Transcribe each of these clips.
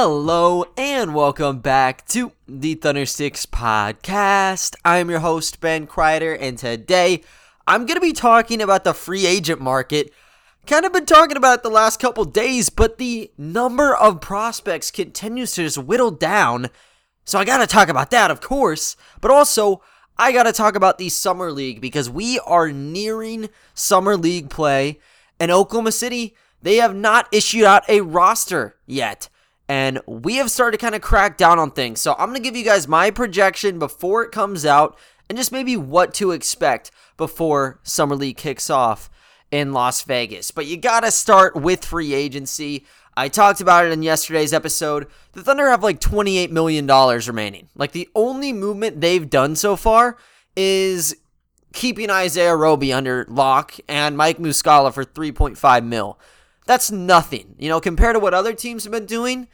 Hello and welcome back to the Thunder Six podcast. I'm your host, Ben Kreider, and today I'm going to be talking about the free agent market. Kind of been talking about it the last couple days, but the number of prospects continues to just whittle down. So I got to talk about that, of course, but also I got to talk about the Summer League because we are nearing Summer League play, and Oklahoma City, they have not issued out a roster yet and we have started to kind of crack down on things. So I'm going to give you guys my projection before it comes out and just maybe what to expect before Summer League kicks off in Las Vegas. But you got to start with free agency. I talked about it in yesterday's episode. The Thunder have like $28 million remaining. Like the only movement they've done so far is keeping Isaiah Roby under lock and Mike Muscala for 3.5 mil. That's nothing. You know, compared to what other teams have been doing,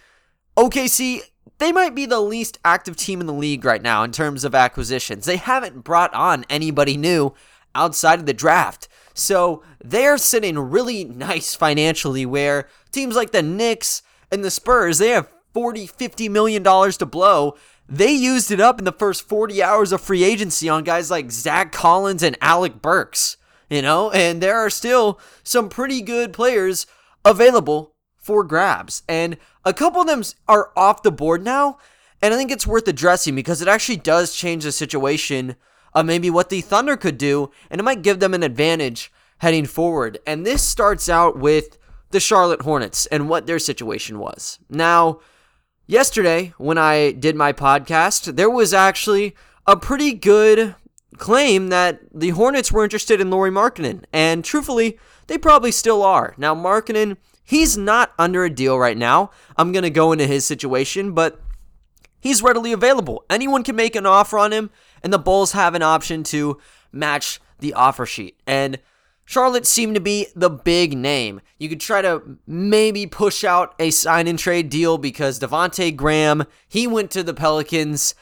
OKC, they might be the least active team in the league right now in terms of acquisitions. They haven't brought on anybody new outside of the draft. So they're sitting really nice financially where teams like the Knicks and the Spurs, they have 40, 50 million dollars to blow. They used it up in the first 40 hours of free agency on guys like Zach Collins and Alec Burks, you know, and there are still some pretty good players available for grabs. And a couple of them are off the board now. And I think it's worth addressing because it actually does change the situation of maybe what the Thunder could do. And it might give them an advantage heading forward. And this starts out with the Charlotte Hornets and what their situation was. Now, yesterday, when I did my podcast, there was actually a pretty good claim that the Hornets were interested in Lauri Markkanen. And truthfully, they probably still are. Now, Markkanen, he's not under a deal right now. I'm going to go into his situation, but he's readily available. Anyone can make an offer on him, and the Bulls have an option to match the offer sheet. And Charlotte seemed to be the big name. You could try to maybe push out a sign and trade deal because Devonte Graham, he went to the Pelicans.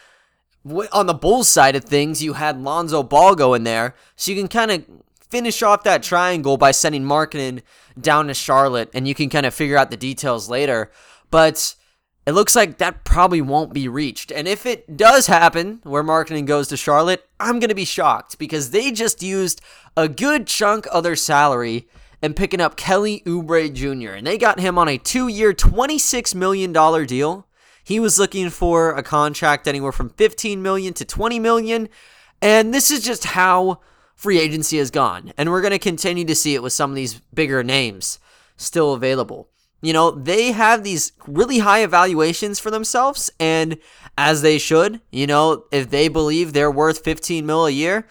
On the Bulls side of things, you had Lonzo Ball go in there, so you can kind of finish off that triangle by sending Markkanen down to Charlotte, and you can kind of figure out the details later. But it looks like that probably won't be reached. And if it does happen, where Markkanen goes to Charlotte, I'm going to be shocked because they just used a good chunk of their salary and picking up Kelly Oubre Jr. And they got him on a two year, $26 million deal. He was looking for a contract anywhere from 15 million to 20 million. And this is just how free agency is gone. And we're going to continue to see it with some of these bigger names still available. You know, they have these really high evaluations for themselves, and as they should, you know, if they believe they're worth 15 mil a year,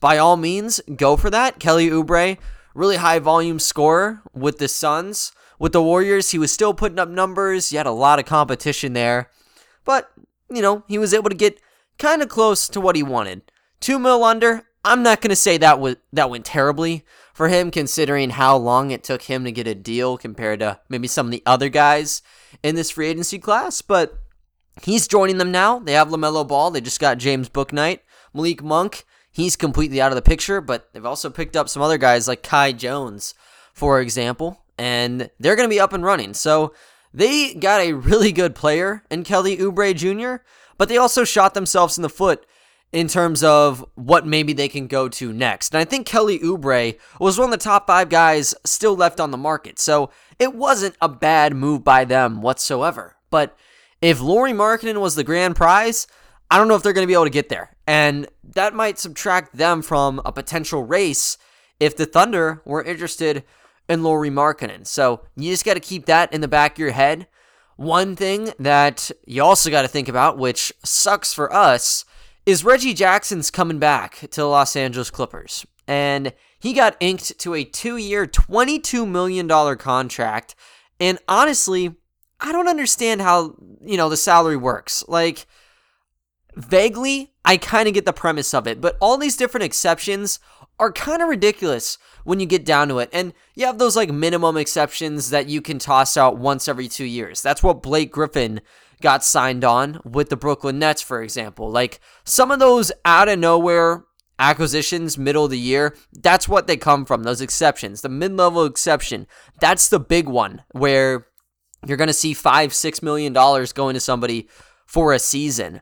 by all means, go for that. Kelly Oubre, really high volume scorer with the Suns. With the Warriors, he was still putting up numbers. He had a lot of competition there. But, you know, he was able to get kind of close to what he wanted. Two mil under, I'm not going to say that was that went terribly for him considering how long it took him to get a deal compared to maybe some of the other guys in this free agency class, but he's joining them now. They have LaMelo Ball, they just got James Bouknight, Malik Monk, he's completely out of the picture, but they've also picked up some other guys like Kai Jones, for example, and they're going to be up and running. So they got a really good player in Kelly Oubre Jr., but they also shot themselves in the foot in terms of what maybe they can go to next. And I think Kelly Oubre was one of the top five guys still left on the market. So it wasn't a bad move by them whatsoever. But if Lauri Markkanen was the grand prize, I don't know if they're going to be able to get there. And that might subtract them from a potential race if the Thunder were interested in Lauri Markkanen. So you just got to keep that in the back of your head. One thing that you also got to think about, which sucks for us, is Reggie Jackson's coming back to the Los Angeles Clippers. And he got inked to a two year, $22 million contract. And honestly, I don't understand how, you know, the salary works. Like, vaguely, I kind of get the premise of it, but all these different exceptions are kind of ridiculous when you get down to it. And you have those like minimum exceptions that you can toss out once every two years. That's what Blake Griffin got signed on with the Brooklyn Nets, for example. Like some of those out of nowhere acquisitions middle of the year, that's what they come from, those exceptions. The mid level exception, that's the big one where you're going to see five, six million dollars going to somebody for a season.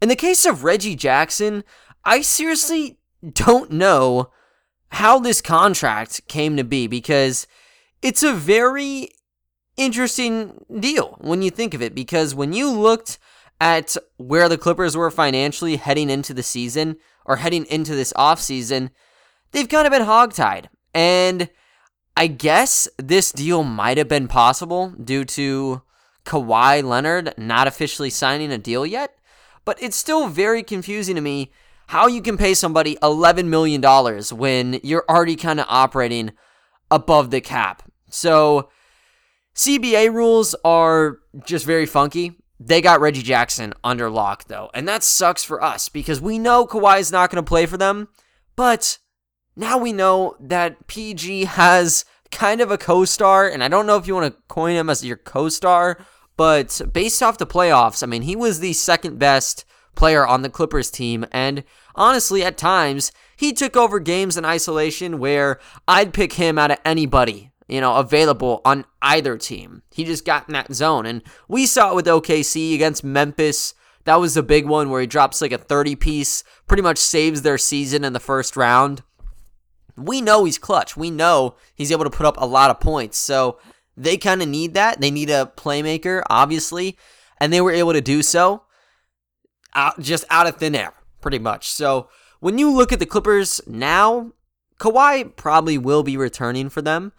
In the case of Reggie Jackson, I seriously don't know how this contract came to be because it's a very interesting deal when you think of it. Because when you looked at where the Clippers were financially heading into the season or heading into this offseason, they've kind of been hogtied. And I guess this deal might have been possible due to Kawhi Leonard not officially signing a deal yet, but it's still very confusing to me how you can pay somebody $11 million when you're already kind of operating above the cap. So, CBA rules are just very funky. They got Reggie Jackson under lock, though, and that sucks for us because we know Kawhi is not going to play for them, but now we know that PG has kind of a co star, and I don't know if you want to coin him as your co star, but based off the playoffs, I mean, he was the second best player on the Clippers team, and honestly, at times, he took over games in isolation where I'd pick him out of anybody you know, available on either team. He just got in that zone. And we saw it with OKC against Memphis. That was the big one where he drops like a 30 piece, pretty much saves their season in the first round we know he's clutch. We know he's able to put up a lot of points. So they kind of need that. They need a playmaker, obviously, and they were able to do so out, just out of thin air, pretty much. So when you look at the Clippers now, Kawhi probably will be returning for them.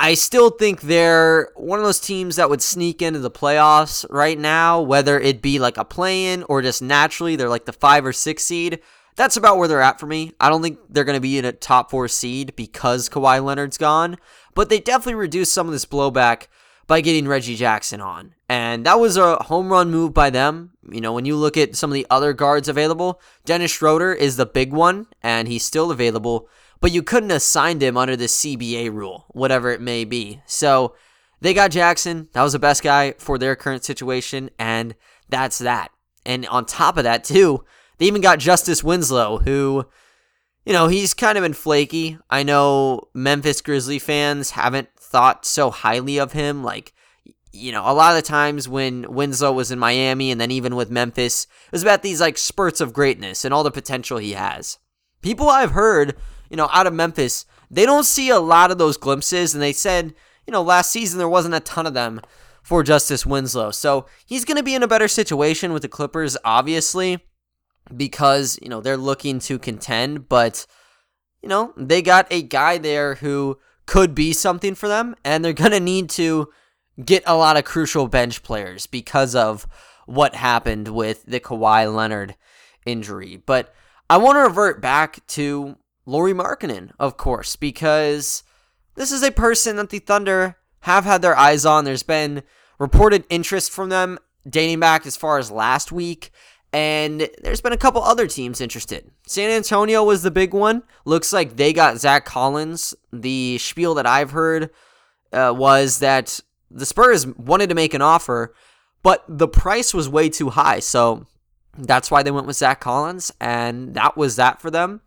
I still think they're one of those teams that would sneak into the playoffs right now, whether it be like a play in or just naturally they're like the five or six seed that's about where they're at for me. I don't think they're going to be in a top four seed because Kawhi Leonard's gone, but they definitely reduced some of this blowback by getting Reggie Jackson on. And that was a home run move by them. You know, when you look at some of the other guards available, Dennis Schroeder is the big one, and he's still available, but you couldn't have signed him under the CBA rule, whatever it may be. So they got Jackson. That was the best guy for their current situation, and that's that. And on top of that, too, they even got Justice Winslow, who, you know, he's kind of been flaky. I know Memphis Grizzly fans haven't thought so highly of him. Like, you know, a lot of the times when Winslow was in Miami and then even with Memphis, it was about these like spurts of greatness and all the potential he has. People I've heard, you know, out of Memphis, they don't see a lot of those glimpses, and they said, you know, last season there wasn't a ton of them for Justice Winslow. So he's going to be in a better situation with the Clippers, obviously because, you know, they're looking to contend, but, you know, they got a guy there who could be something for them, and they're going to need to get a lot of crucial bench players because of what happened with the Kawhi Leonard injury. But I want to revert back to Lauri Markkanen, of course, because this is a person that the Thunder have had their eyes on. There's been reported interest from them dating back as far as last week. And there's been a couple other teams interested. San Antonio was the big one. Looks like they got Zach Collins. The spiel that I've heard uh, was that the Spurs wanted to make an offer, but the price was way too high. So that's why they went with Zach Collins, and that was that for them.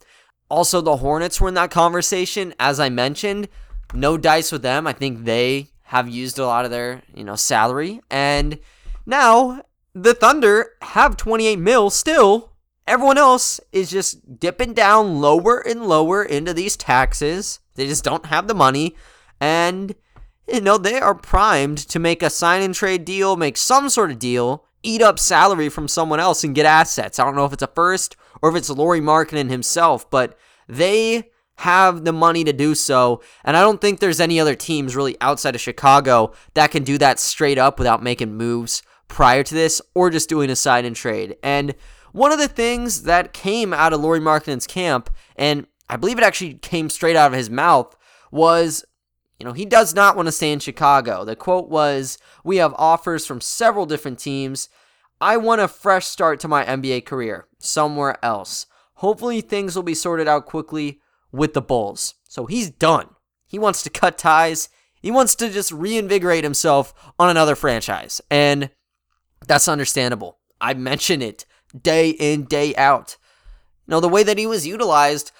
Also, the Hornets were in that conversation. As I mentioned, no dice with them. I think they have used a lot of their, you know, salary. And now the Thunder have 28 mil still. Everyone else is just dipping down lower and lower into these taxes. They just don't have the money. And, you know, they are primed to make a sign and trade deal, make some sort of deal, eat up salary from someone else and get assets. I don't know if it's a first or if it's Lauri Markkanen himself, but they have the money to do so. And I don't think there's any other teams really outside of Chicago that can do that straight up without making moves prior to this or just doing a sign and trade. And one of the things that came out of Lauri Markkanen's camp, and I believe it actually came straight out of his mouth, was you know, he does not want to stay in Chicago. The quote was, We have offers from several different teams. I want a fresh start to my NBA career somewhere else. Hopefully, things will be sorted out quickly with the Bulls. So he's done. He wants to cut ties. He wants to just reinvigorate himself on another franchise. And that's understandable. I mention it day in, day out. You know, the way that he was utilized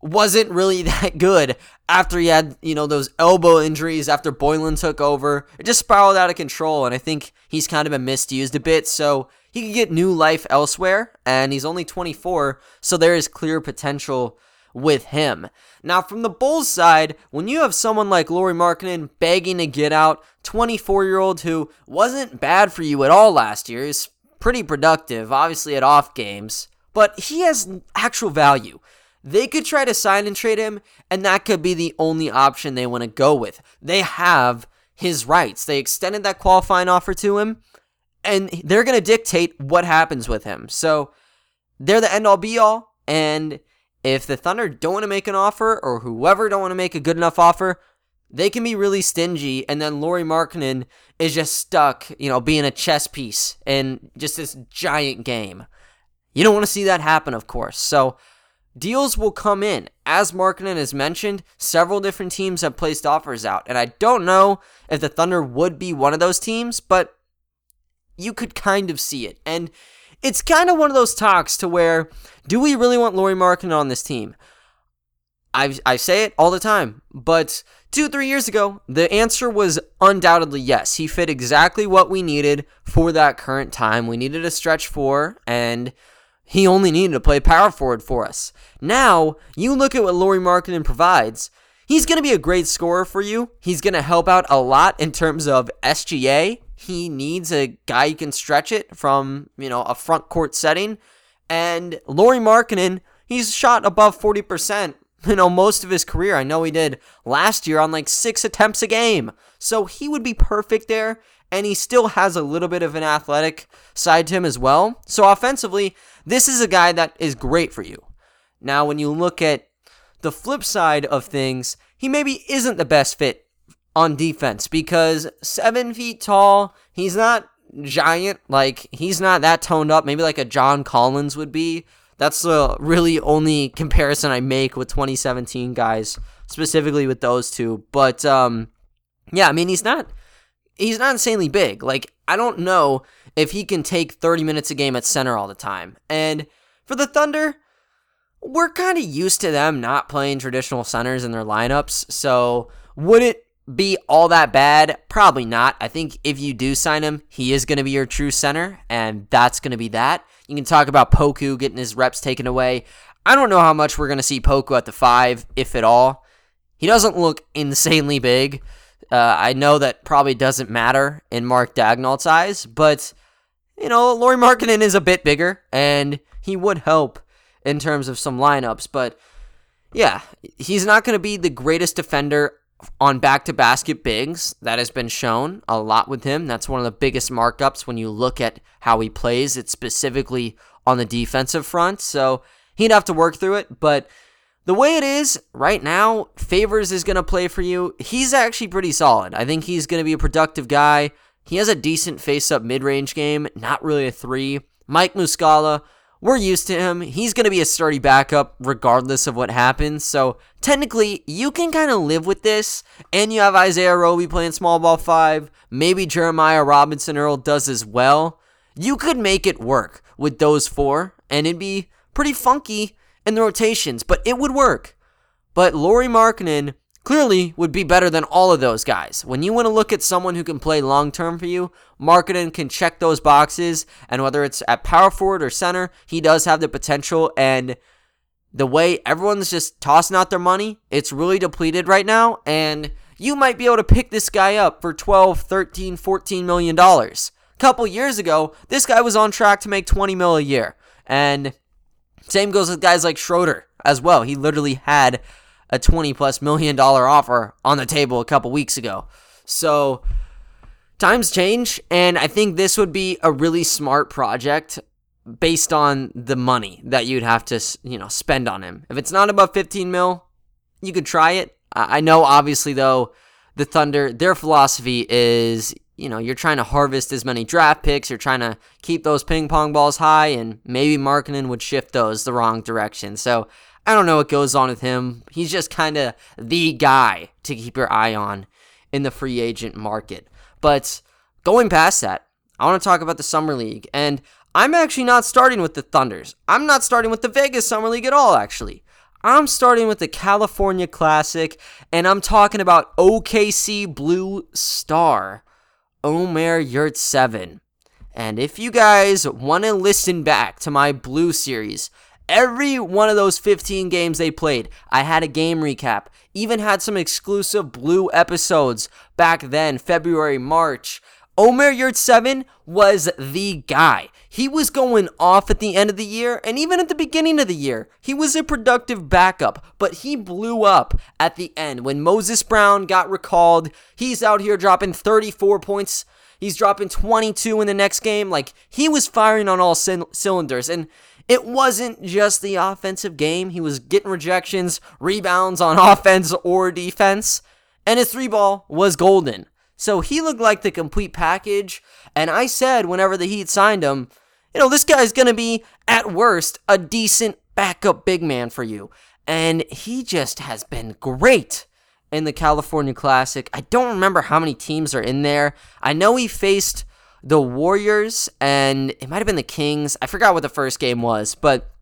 wasn't really that good after he had, you know, those elbow injuries after Boylen took over. It just spiraled out of control, and I think he's kind of been misused a bit. So he could get new life elsewhere, and he's only 24, so there is clear potential with him. Now, from the Bulls side, when you have someone like Lauri Markkanen begging to get out, 24 year old who wasn't bad for you at all last year, he's pretty productive, obviously at off games, but he has actual value. They could try to sign and trade him, and that could be the only option they want to go with. They have his rights. They extended that qualifying offer to him, and they're going to dictate what happens with him. So they're the end all be all, and if the Thunder don't want to make an offer, or whoever don't want to make a good enough offer, they can be really stingy, and then Lauri Markkanen is just stuck, you know, being a chess piece in just this giant game. You don't want to see that happen, of course. So deals will come in. As Markkanen has mentioned, several different teams have placed offers out, and I don't know if the Thunder would be one of those teams, but you could kind of see it. And it's kind of one of those talks to where do we really want Lauri Markkanen on this team? I I say it all the time, but two three years ago, the answer was undoubtedly yes. He fit exactly what we needed for that current time. We needed a stretch four, and he only needed to play power forward for us. Now you look at what Lauri Markkanen provides. He's going to be a great scorer for you. He's going to help out a lot in terms of SGA. He needs a guy who can stretch it from, you know, a front court setting. And Lauri Markkanen, he's shot above 40%, you know, most of his career. I know he did last year on like six attempts a game. So he would be perfect there. And he still has a little bit of an athletic side to him as well. So offensively, this is a guy that is great for you. Now, when you look at the flip side of things, he maybe isn't the best fit on defense because seven feet tall, he's not giant. Like, he's not that toned up. Maybe like a John Collins would be. That's the really only comparison I make with 2017 guys, specifically with those two. But, um, yeah, I mean, he's not. He's not insanely big. Like, I don't know if he can take 30 minutes a game at center all the time. And for the Thunder, we're kind of used to them not playing traditional centers in their lineups. So, would it be all that bad? Probably not. I think if you do sign him, he is going to be your true center, and that's going to be that. You can talk about Poku getting his reps taken away. I don't know how much we're going to see Poku at the five, if at all. He doesn't look insanely big. Uh, I know that probably doesn't matter in Mark Daigneault's eyes, but, you know, Lauri Markkanen is a bit bigger, and he would help in terms of some lineups, but yeah, he's not going to be the greatest defender on back to basket bigs. That has been shown a lot with him. That's one of the biggest markups when you look at how he plays. It's specifically on the defensive front. So he'd have to work through it. But the way it is right now, Favors is going to play for you. He's actually pretty solid. I think he's going to be a productive guy. He has a decent face up mid range game, not really a three. Mike Muscala we're used to him. He's going to be a sturdy backup regardless of what happens. So technically, you can kind of live with this. And you have Isaiah Roby playing small ball five. Maybe Jeremiah Robinson Earl does as well. You could make it work with those four, and it'd be pretty funky in the rotations, but it would work. But Lauri Markkanen clearly would be better than all of those guys. When you want to look at someone who can play long term for you, Markkanen can check those boxes, and whether it's at power forward or center, he does have the potential. And the way everyone's just tossing out their money, it's really depleted right now, and you might be able to pick this guy up for 12, 13, 14 million dollars. A couple years ago, this guy was on track to make 20 mil a year. And same goes with guys like Schroeder as well. He literally had a 20 plus million dollar offer on the table a couple weeks ago. So times change, and I think this would be a really smart project based on the money that you'd have to, you know, spend on him. If it's not above 15 mil, you could try it. I know, obviously, though, the Thunder, their philosophy is, you know, you're trying to harvest as many draft picks, you're trying to keep those ping pong balls high, and maybe Markkanen would shift those the wrong direction. So I don't know what goes on with him. He's just kind of the guy to keep your eye on in the free agent market. But going past that, I want to talk about the Summer League. And I'm actually not starting with the Thunders. I'm not starting with the Vegas Summer League at all, actually. I'm starting with the California Classic, and I'm talking about OKC Blue Star, Omer Yurtseven. And if you guys want to listen back to my Blue series, every one of those 15 games they played, I had a game recap. Even had some exclusive Blue episodes back then, February, March. Omer Yurtseven was the guy. He was going off at the end of the year and even at the beginning of the year. He was a productive backup, but he blew up at the end. When Moses Brown got recalled, he's out here dropping 34 points. He's dropping 22 in the next game. Like, he was firing on all c- cylinders. And it wasn't just the offensive game, he was getting rejections, rebounds on offense or defense, and his three ball was golden. So he looked like the complete package. And I said, whenever the Heat signed him, you know, this guy's going to be, at worst, a decent backup big man for you. And he just has been great in the California Classic. I don't remember how many teams are in there. I know he faced the Warriors and it might have been the Kings. I forgot what the first game was, but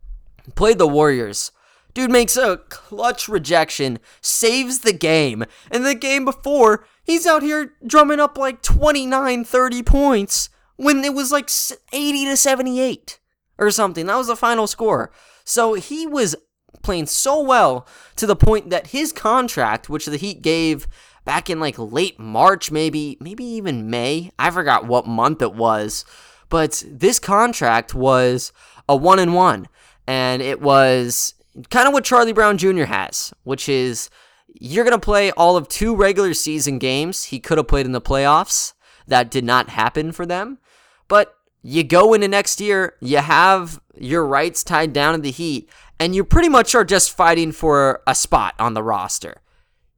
played the Warriors. Dude makes a clutch rejection, saves the game. And the game before, he's out here drumming up like 29, 30 points when it was like 80 to 78 or something. That was the final score. So he was playing so well to the point that his contract, which the Heat gave back in like late March, maybe, maybe even May. I forgot what month it was. But this contract was a one and one. And it was kind of what Charlie Brown Jr. has, which is you're going to play all of two regular season games. He could have played in the playoffs. That did not happen for them. But you go into next year, you have your rights tied down in the Heat, and you pretty much are just fighting for a spot on the roster.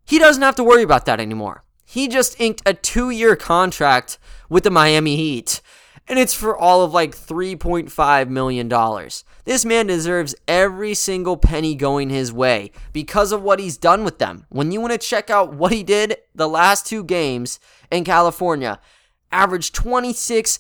He doesn't have to worry about that anymore. He just inked a two year contract with the Miami Heat, and it's for all of like $3.5 million. This man deserves every single penny going his way because of what he's done with them. When you want to check out what he did the last two games in California, averaged 26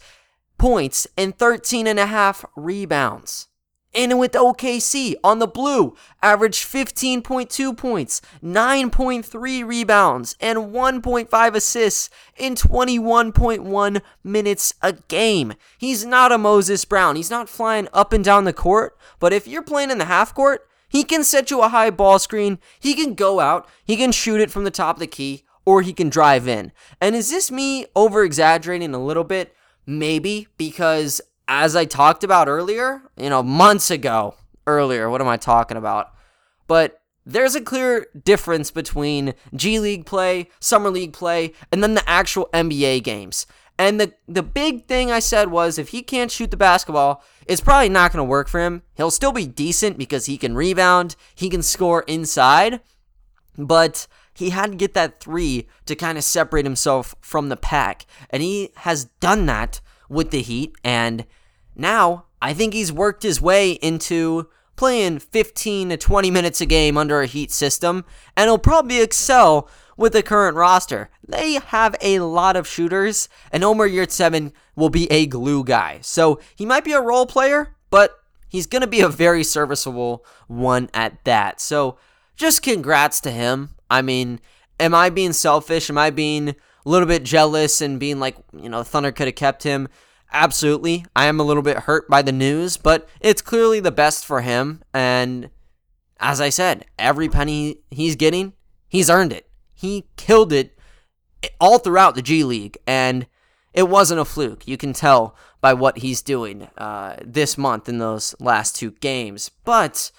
points and 13 and a half rebounds. And with OKC on the blue, averaged 15.2 points, 9.3 rebounds, and 1.5 assists in 21.1 minutes a game. He's not a Moses Brown. He's not flying up and down the court, but if you're playing in the half court, he can set you a high ball screen. He can go out. He can shoot it from the top of the key, or he can drive in. And is this me over exaggerating a little bit? Maybe, because as I talked about earlier, you know, months ago, earlier, what am I talking about? But there's a clear difference between G League play, Summer League play, and then the actual NBA games. And the the big thing I said was if he can't shoot the basketball, it's probably not going to work for him. He'll still be decent because he can rebound, he can score inside, but he had to get that 3 to kind of separate himself from the pack. And he has done that with the Heat. And now I think he's worked his way into playing 15 to 20 minutes a game under a Heat system. And he'll probably excel with the current roster. They have a lot of shooters, and Omer Yurtseven will be a glue guy. So he might be a role player, but he's going to be a very serviceable one at that. So just congrats to him. I mean, am I being selfish? Am I being a little bit jealous and being like, you know, Thunder could have kept him? Absolutely. I am a little bit hurt by the news, but it's clearly the best for him. And as I said, every penny he's getting, he's earned it. He killed it all throughout the G League. And it wasn't a fluke. You can tell by what he's doing uh, this month in those last two games. But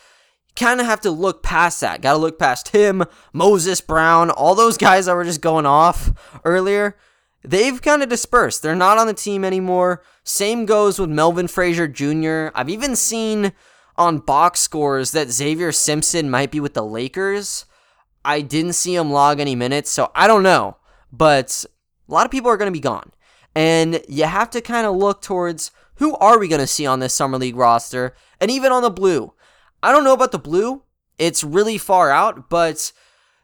kind of have to look past that. Got to look past him, Moses Brown, all those guys that were just going off earlier. They've kind of dispersed. They're not on the team anymore. Same goes with Melvin Frazier Jr. I've even seen on box scores that Xavier Simpson might be with the Lakers. I didn't see him log any minutes, so I don't know. But a lot of people are going to be gone. And you have to kind of look towards who are we going to see on this Summer League roster and even on the blue. I don't know about the blue. It's really far out, but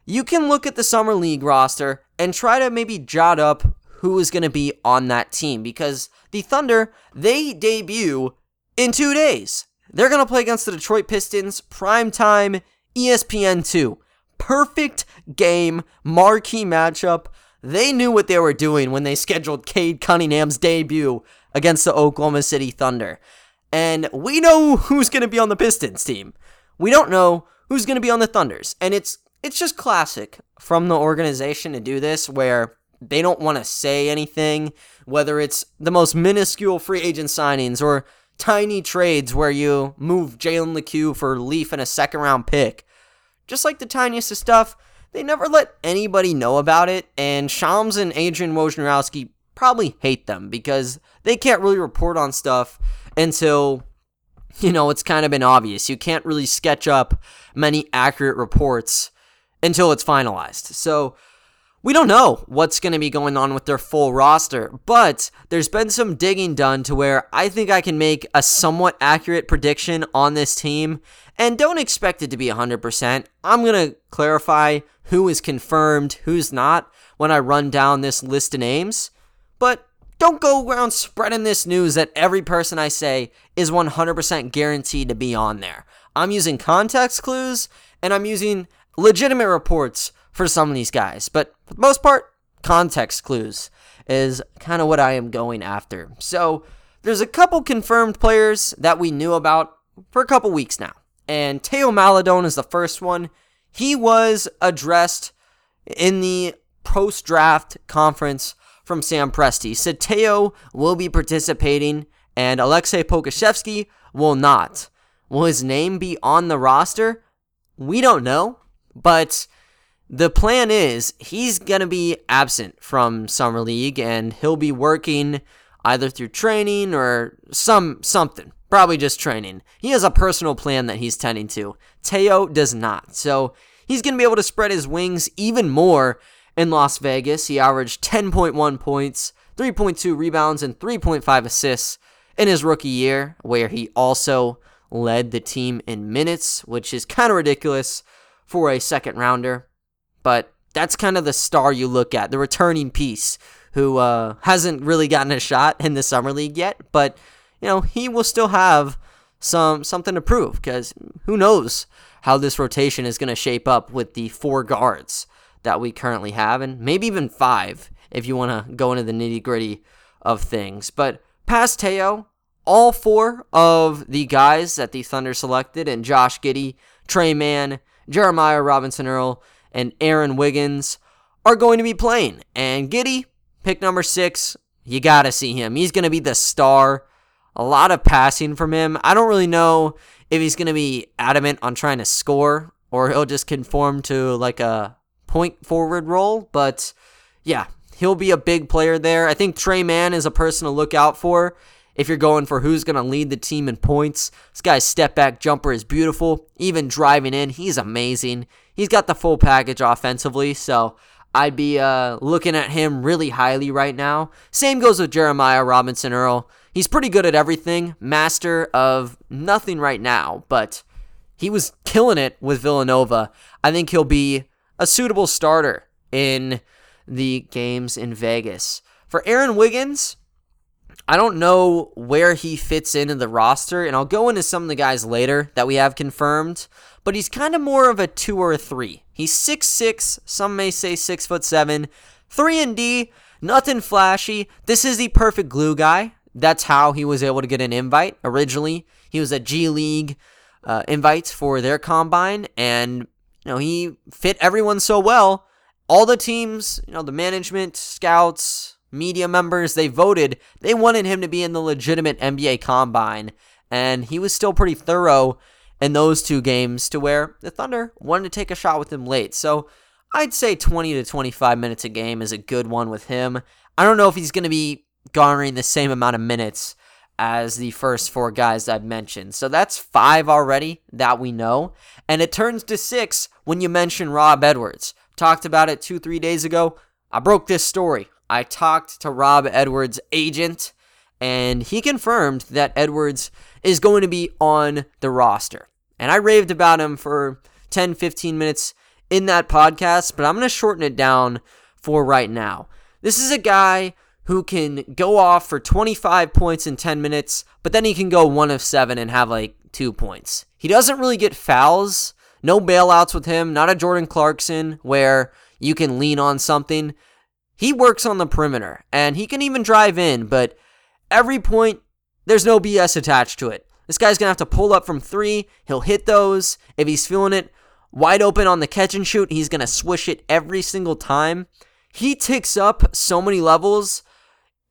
you can look at the Summer League roster and try to maybe jot up who is going to be on that team because the Thunder, they debut in two days. They're going to play against the Detroit Pistons prime time ESPN2. Perfect game, marquee matchup. They knew what they were doing when they scheduled Cade Cunningham's debut against the Oklahoma City Thunder. And we know who's going to be on the Pistons team. We don't know who's going to be on the Thunders. And it's it's just classic from the organization to do this where they don't want to say anything, whether it's the most minuscule free agent signings or tiny trades where you move Jalen Lecque for Leaf and a second round pick. Just like the tiniest of stuff, they never let anybody know about it, and Shams and Adrian Wojnarowski probably hate them because they can't really report on stuff until you know it's kind of been obvious. You can't really sketch up many accurate reports until it's finalized. So we don't know what's going to be going on with their full roster, but there's been some digging done to where I think I can make a somewhat accurate prediction on this team. And don't expect it to be 100%. I'm going to clarify who is confirmed, who's not when I run down this list of names. But don't go around spreading this news that every person I say is 100% guaranteed to be on there. I'm using context clues and I'm using legitimate reports for some of these guys. But for the most part, context clues is kind of what I am going after. So there's a couple confirmed players that we knew about for a couple weeks now. And Teo Maledon is the first one. He was addressed in the post draft conference from Sam Presti. Theo will be participating and Aleksej Pokusevski will not. Will his name be on the roster? We don't know, but the plan is he's going to be absent from summer league and he'll be working either through training or some something probably just training he has a personal plan that he's tending to teo does not so he's going to be able to spread his wings even more in las vegas he averaged 10.1 points 3.2 rebounds and 3.5 assists in his rookie year where he also led the team in minutes which is kind of ridiculous for a second rounder. But that's kind of the star you look at, the returning piece who uh, hasn't really gotten a shot in the summer league yet, but you know he will still have some something to prove because who knows how this rotation is going to shape up with the four guards that we currently have, and maybe even five if you want to go into the nitty gritty of things. But past Teo, all four of the guys that the Thunder selected, and Josh Giddey, Tre Mann, Jeremiah Robinson Earl, and Aaron Wiggins are going to be playing. And Giddey, pick number six, you got to see him. He's going to be the star. A lot of passing from him. I don't really know if he's going to be adamant on trying to score or he'll just conform to like a point forward role. But yeah, he'll be a big player there. I think Tre Mann is a person to look out for if you're going for who's going to lead the team in points. This guy's step back jumper is beautiful. Even driving in, he's amazing. He's got the full package offensively, so I'd be uh, looking at him really highly right now. Same goes with Jeremiah Robinson Earl. He's pretty good at everything, master of nothing right now, but he was killing it with Villanova. I think he'll be a suitable starter in the games in Vegas. For Aaron Wiggins, I don't know where he fits into the roster, and I'll go into some of the guys later that we have confirmed. But he's kind of more of a two or a three. He's six six. Some may say six foot seven. Three and D. Nothing flashy. This is the perfect glue guy. That's how he was able to get an invite originally. He was a G League uh, invite for their combine, and you know he fit everyone so well. All the teams, you know, the management, scouts, media members, they voted. They wanted him to be in the legitimate NBA combine, and he was still pretty thorough in those two games to where the Thunder wanted to take a shot with him late. So I'd say 20 to 25 minutes a game is a good one with him. I don't know if he's going to be garnering the same amount of minutes as the first four guys I've mentioned. So that's five already that we know. And it turns to six when you mention Rob Edwards. Talked about it two, three days ago. I broke this story I talked to Rob Edwards' agent, and he confirmed that Edwards is going to be on the roster. And I raved about him for 10, 15 minutes in that podcast, but I'm going to shorten it down for right now. This is a guy who can go off for 25 points in 10 minutes, but then he can go one of seven and have like two points. He doesn't really get fouls No bailouts with him, not a Jordan Clarkson where you can lean on something. He works on the perimeter and he can even drive in, but every point, there's no BS attached to it. This guy's going to have to pull up from three. He'll hit those. If he's feeling it wide open on the catch and shoot, he's going to swish it every single time. He ticks up so many levels.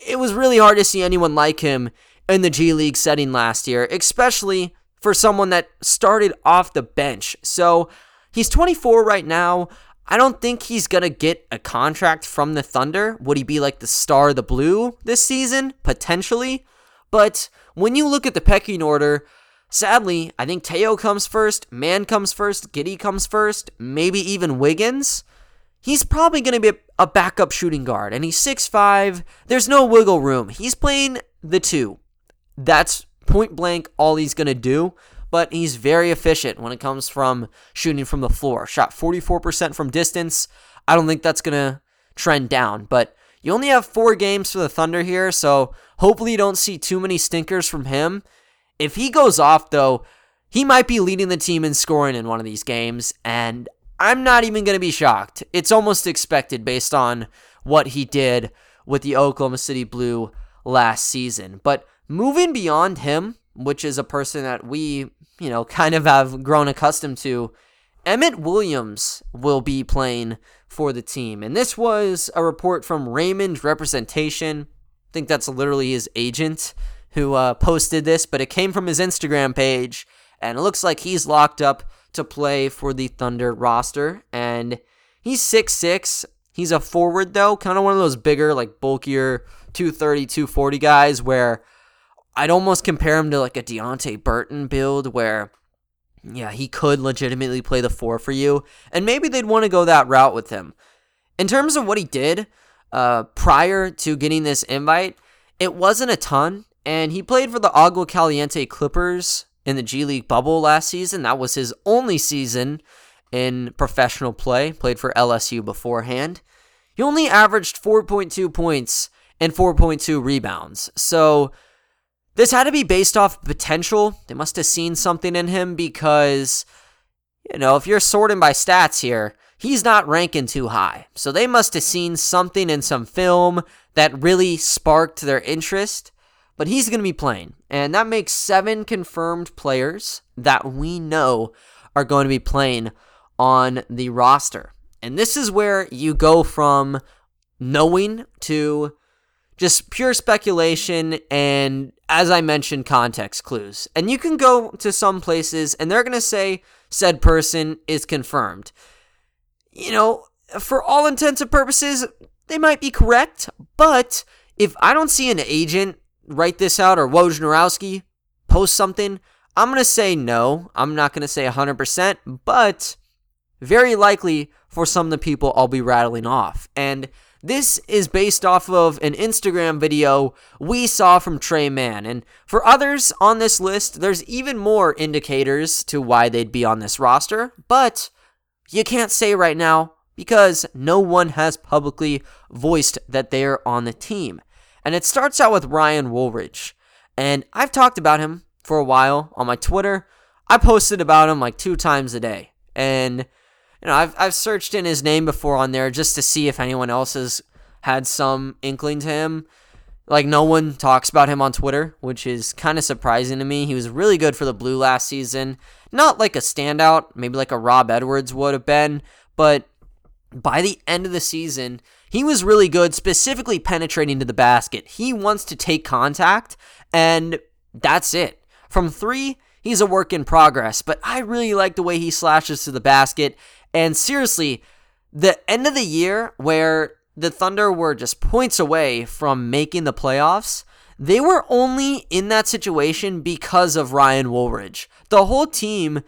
It was really hard to see anyone like him in the G League setting last year, especially for someone that started off the bench. So he's 24 right now. I don't think he's going to get a contract from the Thunder. Would he be like the star of the blue this season? Potentially. But when you look at the pecking order, sadly, I think Teo comes first, Mann comes first, Giddey comes first, maybe even Wiggins. He's probably going to be a backup shooting guard, and he's 6'5. There's no wiggle room. He's playing the two. That's point blank all he's going to do, but he's very efficient when it comes from shooting from the floor. Shot 44% from distance. I don't think that's going to trend down, but you only have four games for the Thunder here, so hopefully you don't see too many stinkers from him. If he goes off, though, he might be leading the team in scoring in one of these games, and I'm not even going to be shocked. It's almost expected based on what he did with the Oklahoma City Blue last season. But moving beyond him, which is a person that we, you know, kind of have grown accustomed to, Emmett Williams will be playing for the team. And this was a report from Raymond Representation. I think that's literally his agent who uh, posted this, but it came from his Instagram page. And it looks like he's locked up to play for the Thunder roster. And he's six six. He's a forward, though, kind of one of those bigger, like bulkier 230, 240 guys where I'd almost compare him to like a Deonte Burton build where, yeah, he could legitimately play the four for you. And maybe they'd want to go that route with him. In terms of what he did uh, prior to getting this invite, it wasn't a ton. And he played for the Agua Caliente Clippers in the G League bubble last season. That was his only season in professional play, played for LSU beforehand. He only averaged 4.2 points and 4.2 rebounds. So this had to be based off potential. They must have seen something in him because, you know, if you're sorting by stats here, he's not ranking too high. So they must have seen something in some film that really sparked their interest but he's going to be playing. And that makes seven confirmed players that we know are going to be playing on the roster. And this is where you go from knowing to just pure speculation and, as I mentioned, context clues. And you can go to some places and they're going to say said person is confirmed. You know, for all intents and purposes, they might be correct, but if I don't see an agent write this out or Wojnarowski post something, I'm going to say no. I'm not going to say 100%, but very likely for some of the people I'll be rattling off. And this is based off of an Instagram video we saw from Tre Mann. And for others on this list, there's even more indicators to why they'd be on this roster, but you can't say right now because no one has publicly voiced that they're on the team. And it starts out with Ryan Woolridge. And I've talked about him for a while on my Twitter. I posted about him like two times a day. And, you know, I've, I've searched in his name before on there just to see if anyone else has had some inkling to him. Like, no one talks about him on Twitter, which is kind of surprising to me. He was really good for the Blue last season. Not like a standout, maybe like a Rob Edwards would have been, but by the end of the season, he was really good, specifically penetrating to the basket. He wants to take contact, and that's it. From three, he's a work in progress, but I really like the way he slashes to the basket. And seriously, the end of the year where the Thunder were just points away from making the playoffs, they were only in that situation because of Ryan Woolridge. The whole team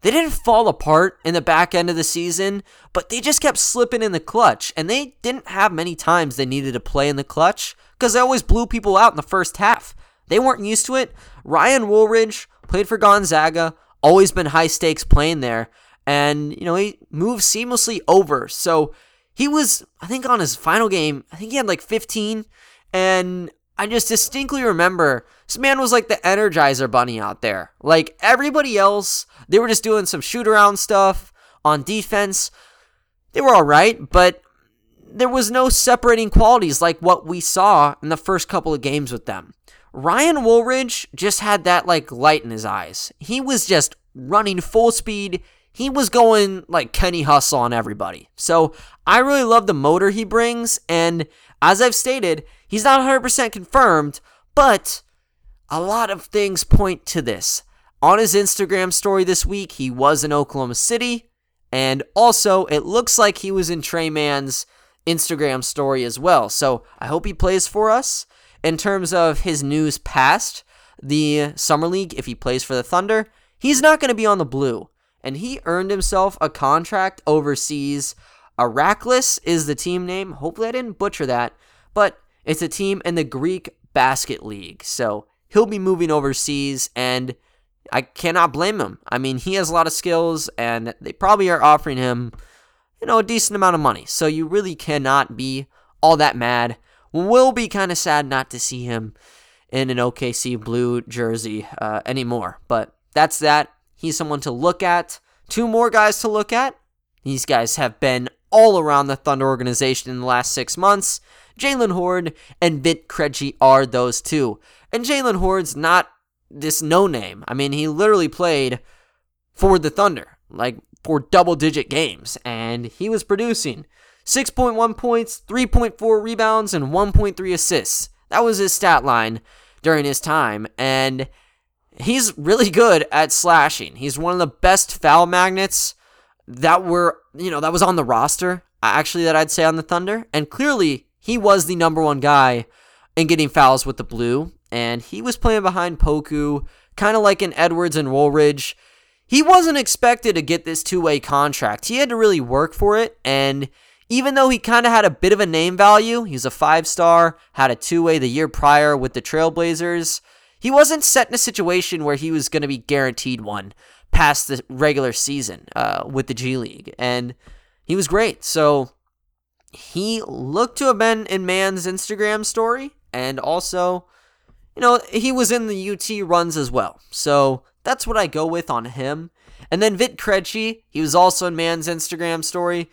they didn't fall apart in the back end of the season, but they just kept slipping in the clutch, and they didn't have many times they needed to play in the clutch because they always blew people out in the first half. They weren't used to it. Ryan Woolridge played for Gonzaga, always been high stakes playing there, and you know he moved seamlessly over. So he was, I think, on his final game, I think he had like 15, and I just distinctly remember This man was like the Energizer Bunny out there. Like everybody else, they were just doing some shoot around stuff on defense. They were all right, but there was no separating qualities like what we saw in the first couple of games with them. Ryan Woolridge just had that like light in his eyes. He was just running full speed. He was going like Kenny Hustle on everybody. So I really love the motor he brings. And as I've stated, he's not 100% confirmed, but a lot of things point to this. On his Instagram story this week, he was in Oklahoma City. And also, it looks like he was in Tre Mann's Instagram story as well. So I hope he plays for us. In terms of his news past the Summer League, if he plays for the Thunder, he's not going to be on the blue. And he earned himself a contract overseas. Araklis is the team name. Hopefully, I didn't butcher that. But it's a team in the Greek Basket League. So he'll be moving overseas, and I cannot blame him. I mean, he has a lot of skills, and they probably are offering him, you know, a decent amount of money. So you really cannot be all that mad. Will be kind of sad not to see him in an OKC blue jersey uh, anymore. But that's that. He's someone to look at. Two more guys to look at. These guys have been all around the Thunder organization in the last six months. Jaylen Hoard and Vit Krejci are those two. And Jaylen Hoard's not this no name. I mean, he literally played for the Thunder, like for double digit games, and he was producing 6.1 points, 3.4 rebounds, and 1.3 assists. That was his stat line during his time, and he's really good at slashing. He's one of the best foul magnets that were, you know, that was on the roster, actually, that I'd say on the Thunder, and clearly he was the number one guy in getting fouls with the blue and he was playing behind Poku, kind of like an Edwards and Woolridge. He wasn't expected to get this two way contract. He had to really work for it, and even though he kind of had a bit of a name value, he's a five star, had a two way the year prior with the Trailblazers, he wasn't set in a situation where he was going to be guaranteed one past the regular season uh, with the G League. And he was great. So he looked to have been in Mann's Instagram story and also you know, he was in the UT runs as well. So that's what I go with on him. And then Vit Krejci, he was also in Mann's Instagram story,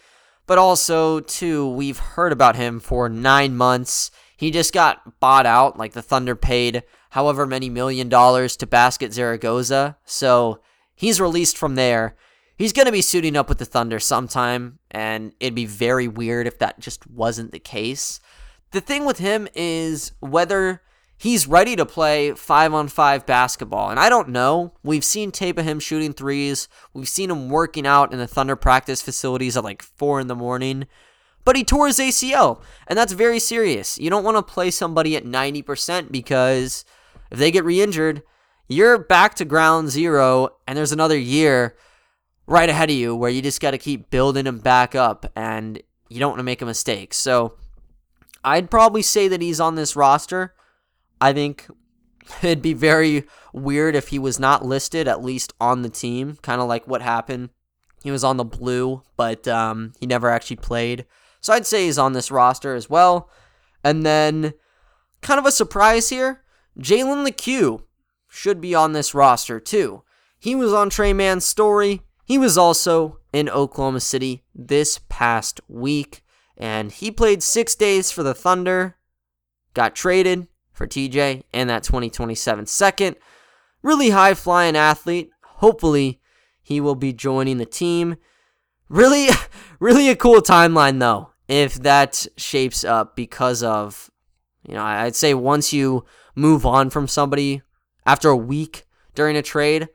but also too, we've heard about him for nine months. He just got bought out, like the Thunder paid however many million dollars to Basket Zaragoza. So he's released from there. He's going to be suiting up with the Thunder sometime, and it'd be very weird if that just wasn't the case. The thing with him is whether he's ready to play five on five basketball. And I don't know. We've seen tape of him shooting threes. We've seen him working out in the Thunder practice facilities at like four in the morning. But he tore his ACL, and that's very serious. You don't want to play somebody at 90% because if they get re injured, you're back to ground zero, and there's another year right ahead of you where you just got to keep building him back up, and you don't want to make a mistake. So I'd probably say that he's on this roster I think it'd be very weird if he was not listed, at least on the team, kind of like what happened. He was on the blue, but um, he never actually played. So I'd say he's on this roster as well. And then, kind of a surprise here Jalen Lecque should be on this roster too. He was on Tre Mann's story. He was also in Oklahoma City this past week, and he played six days for the Thunder, got traded, for TJ and that 2027 second. Really high flying athlete. Hopefully, he will be joining the team. Really, really a cool timeline though, if that shapes up because of, you know, I'd say once you move on from somebody after a week during a trade,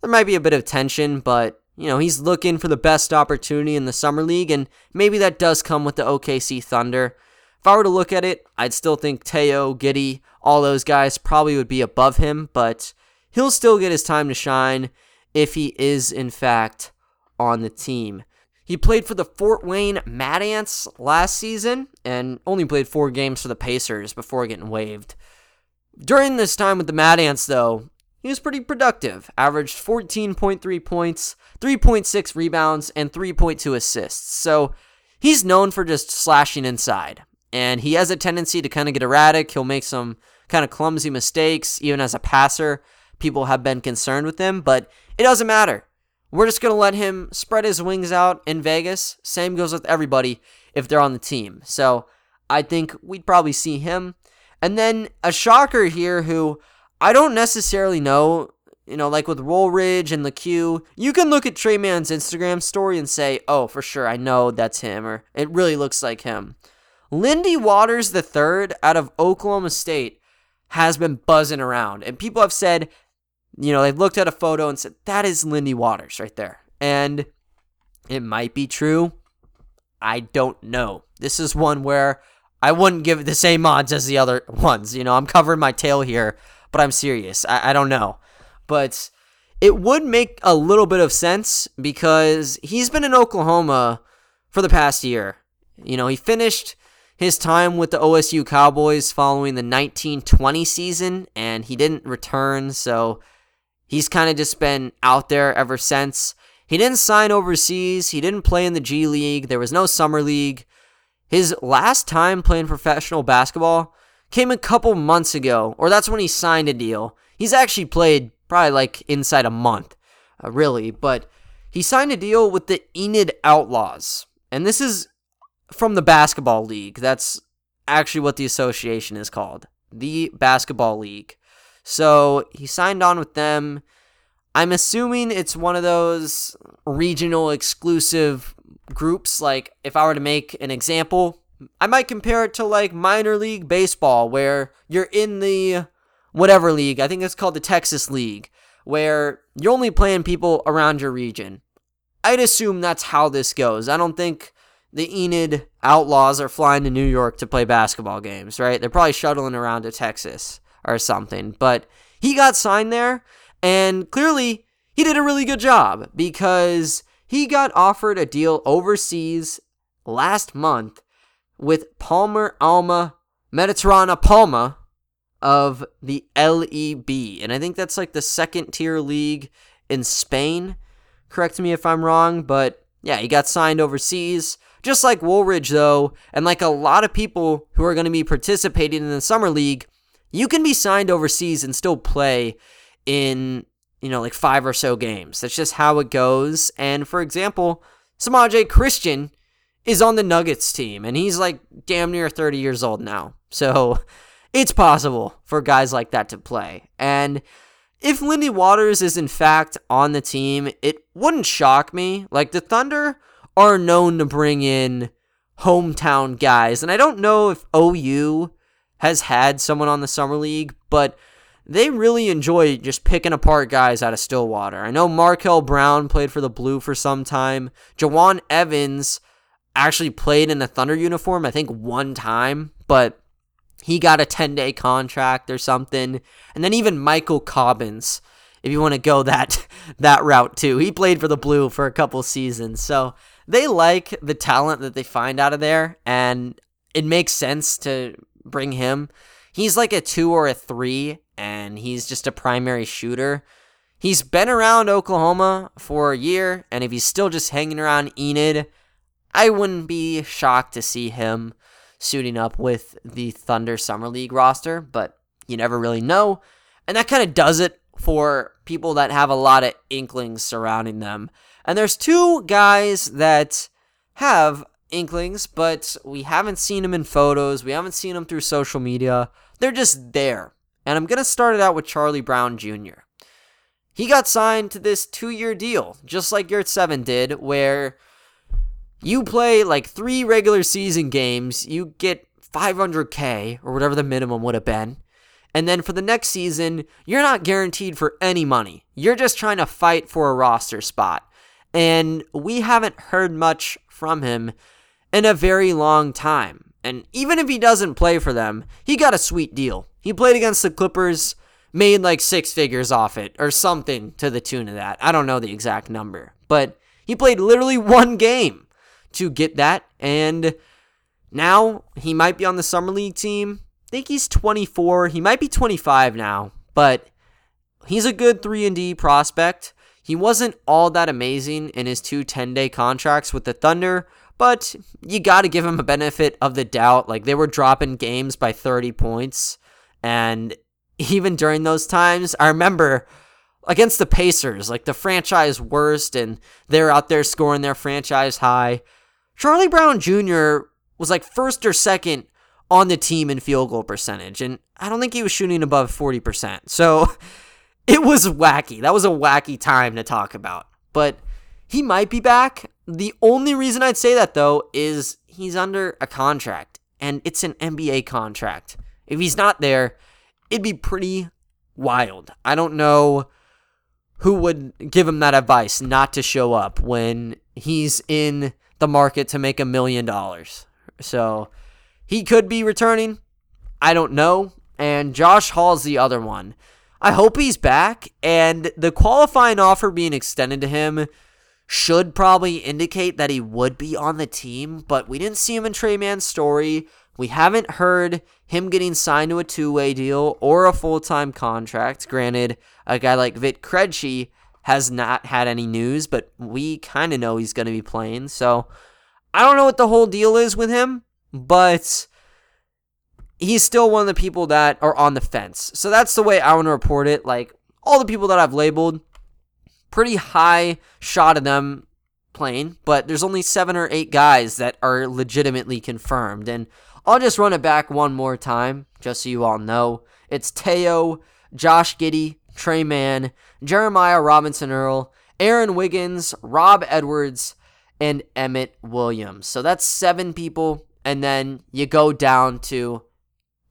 there might be a bit of tension, but you know, he's looking for the best opportunity in the summer league, and maybe that does come with the OKC Thunder. If I were to look at it, I'd still think Teo, Giddey, all those guys probably would be above him, but he'll still get his time to shine if he is, in fact, on the team. He played for the Fort Wayne Mad Ants last season and only played four games for the Pacers before getting waived. During this time with the Mad Ants, though, he was pretty productive. Averaged 14.3 points, 3.6 rebounds, and 3.2 assists. So he's known for just slashing inside and he has a tendency to kind of get erratic. He'll make some kind of clumsy mistakes, even as a passer. People have been concerned with him, but it doesn't matter. We're just going to let him spread his wings out in Vegas. Same goes with everybody if they're on the team. So I think we'd probably see him. And then a shocker here who I don't necessarily know, you know, like with Woolridge and Lecque, you can look at Tre Mann's Instagram story and say, oh, for sure, I know that's him, or it really looks like him. Lindy Waters III out of Oklahoma State has been buzzing around, and people have said, you know, they've looked at a photo and said, that is Lindy Waters right there. And it might be true. I don't know. This is one where I wouldn't give it the same odds as the other ones. You know, I'm covering my tail here, but I'm serious. I, I don't know. But it would make a little bit of sense because he's been in Oklahoma for the past year. You know, he finished his time with the OSU Cowboys following the 1920 season and he didn't return, so he's kind of just been out there ever since. He didn't sign overseas, he didn't play in the G League, there was no summer league. His last time playing professional basketball came a couple months ago, or that's when he signed a deal. He's actually played probably like inside a month, uh, really, but he signed a deal with the Enid Outlaws. And this is from the basketball league. That's actually what the association is called the Basketball League. So he signed on with them. I'm assuming it's one of those regional exclusive groups. Like, if I were to make an example, I might compare it to like minor league baseball, where you're in the whatever league. I think it's called the Texas League, where you're only playing people around your region. I'd assume that's how this goes. I don't think the Enid Outlaws are flying to New York to play basketball games, right? They're probably shuttling around to Texas or something. But he got signed there, and clearly he did a really good job because he got offered a deal overseas last month with Palmer Alma Mediterrana Palma of the LEB. And I think that's like the second tier league in Spain. Correct me if I'm wrong, but yeah, he got signed overseas. Just like Woolridge, though, and like a lot of people who are going to be participating in the Summer League, you can be signed overseas and still play in you know, like five or so games. That's just how it goes. And for example, Semaj Christon is on the Nuggets team, and he's like damn near 30 years old now. So it's possible for guys like that to play. And if Lindy Waters is in fact on the team, it wouldn't shock me. Like the Thunder are known to bring in hometown guys, and I don't know if OU has had someone on the Summer League, but they really enjoy just picking apart guys out of Stillwater. I know Markel Brown played for the Blue for some time. Jawun Evans actually played in a Thunder uniform, I think one time, but he got a 10 day contract or something. And then even Michael Cobbins, if you want to go that that route too. He played for the Blue for a couple seasons. So they like the talent that they find out of there, and it makes sense to bring him. He's like a two or a three and he's just a primary shooter. He's been around Oklahoma for a year, and if he's still just hanging around Enid, I wouldn't be shocked to see him suiting up with the Thunder Summer League roster, but you never really know. And that kind of does it for people that have a lot of inklings surrounding them. And there's two guys that have inklings, but we haven't seen them in photos, we haven't seen them through social media. They're just there. And I'm going to start it out with Charlie Brown Jr. He got signed to this two year deal, just like Yurtseven did, where you play like three regular season games, you get 500K or whatever the minimum would have been. And then for the next season, you're not guaranteed for any money. You're just trying to fight for a roster spot. And we haven't heard much from him in a very long time. And even if he doesn't play for them, he got a sweet deal. He played against the Clippers, made like six figures off it, or something to the tune of that. I don't know the exact number, but he played literally one game to get that, and now he might be on the Summer League team. I think he's 24. He might be 25 now, but he's a good 3 and D prospect. He wasn't all that amazing in his two 10-day contracts with the Thunder, but you got to give him a benefit of the doubt. Like they were dropping games by 30 points And even during those times, I remember against the Pacers, like the franchise worst, and they're out there scoring their franchise high. Charlie Brown Jr. was like first or second on the team in field goal percentage, and I don't think he was shooting above 40%. So it was wacky. That was a wacky time to talk about. But he might be back. The only reason I'd say that, though, is he's under a contract, and it's an NBA contract. If he's not there, it'd be pretty wild. I don't know who would give him that advice not to show up when he's in the market to make a million dollars. So he could be returning. I don't know. And Josh Hall's the other one. I hope he's back. And the qualifying offer being extended to him should probably indicate that he would be on the team, but we didn't see him in Tre Mann's story. We haven't heard him getting signed to a two way deal or a full time contract. Granted, a guy like Vit Krejci has not had any news, but we kind of know he's going to be playing. So I don't know what the whole deal is with him, but he's still one of the people that are on the fence. So that's the way I want to report it. Like all the people that I've labeled, pretty high shot of them playing, but there's only seven or eight guys that are legitimately confirmed. And I'll just run it back one more time, just so you all know. It's Teo, Josh Giddey, Tre Mann, Jeremiah Robinson Earl, Aaron Wiggins, Rob Edwards, and Emmett Williams. So that's seven people. And then you go down to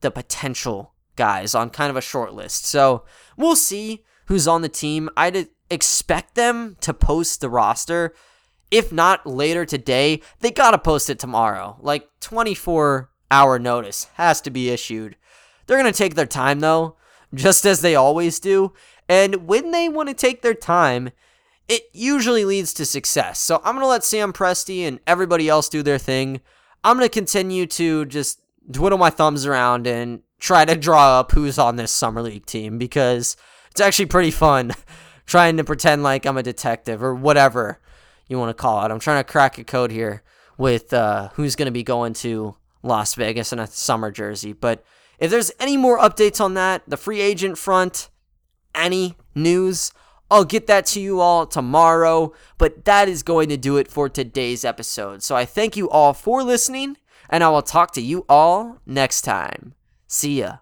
the potential guys on kind of a short list. So we'll see who's on the team. I'd expect them to post the roster. If not later today, they got to post it tomorrow. Like 24 hour notice has to be issued. They're going to take their time though, just as they always do. And when they want to take their time, it usually leads to success. So I'm going to let Sam Presti and everybody else do their thing. I'm going to continue to just twiddle my thumbs around and try to draw up who's on this Summer League team because it's actually pretty fun trying to pretend like I'm a detective or whatever you want to call it. I'm trying to crack a code here with uh, who's going to be going to Las Vegas in a summer jersey. But if there's any more updates on that, the free agent front, any news, I'll get that to you all tomorrow. But that is going to do it for today's episode. So I thank you all for listening, and I will talk to you all next time. See ya.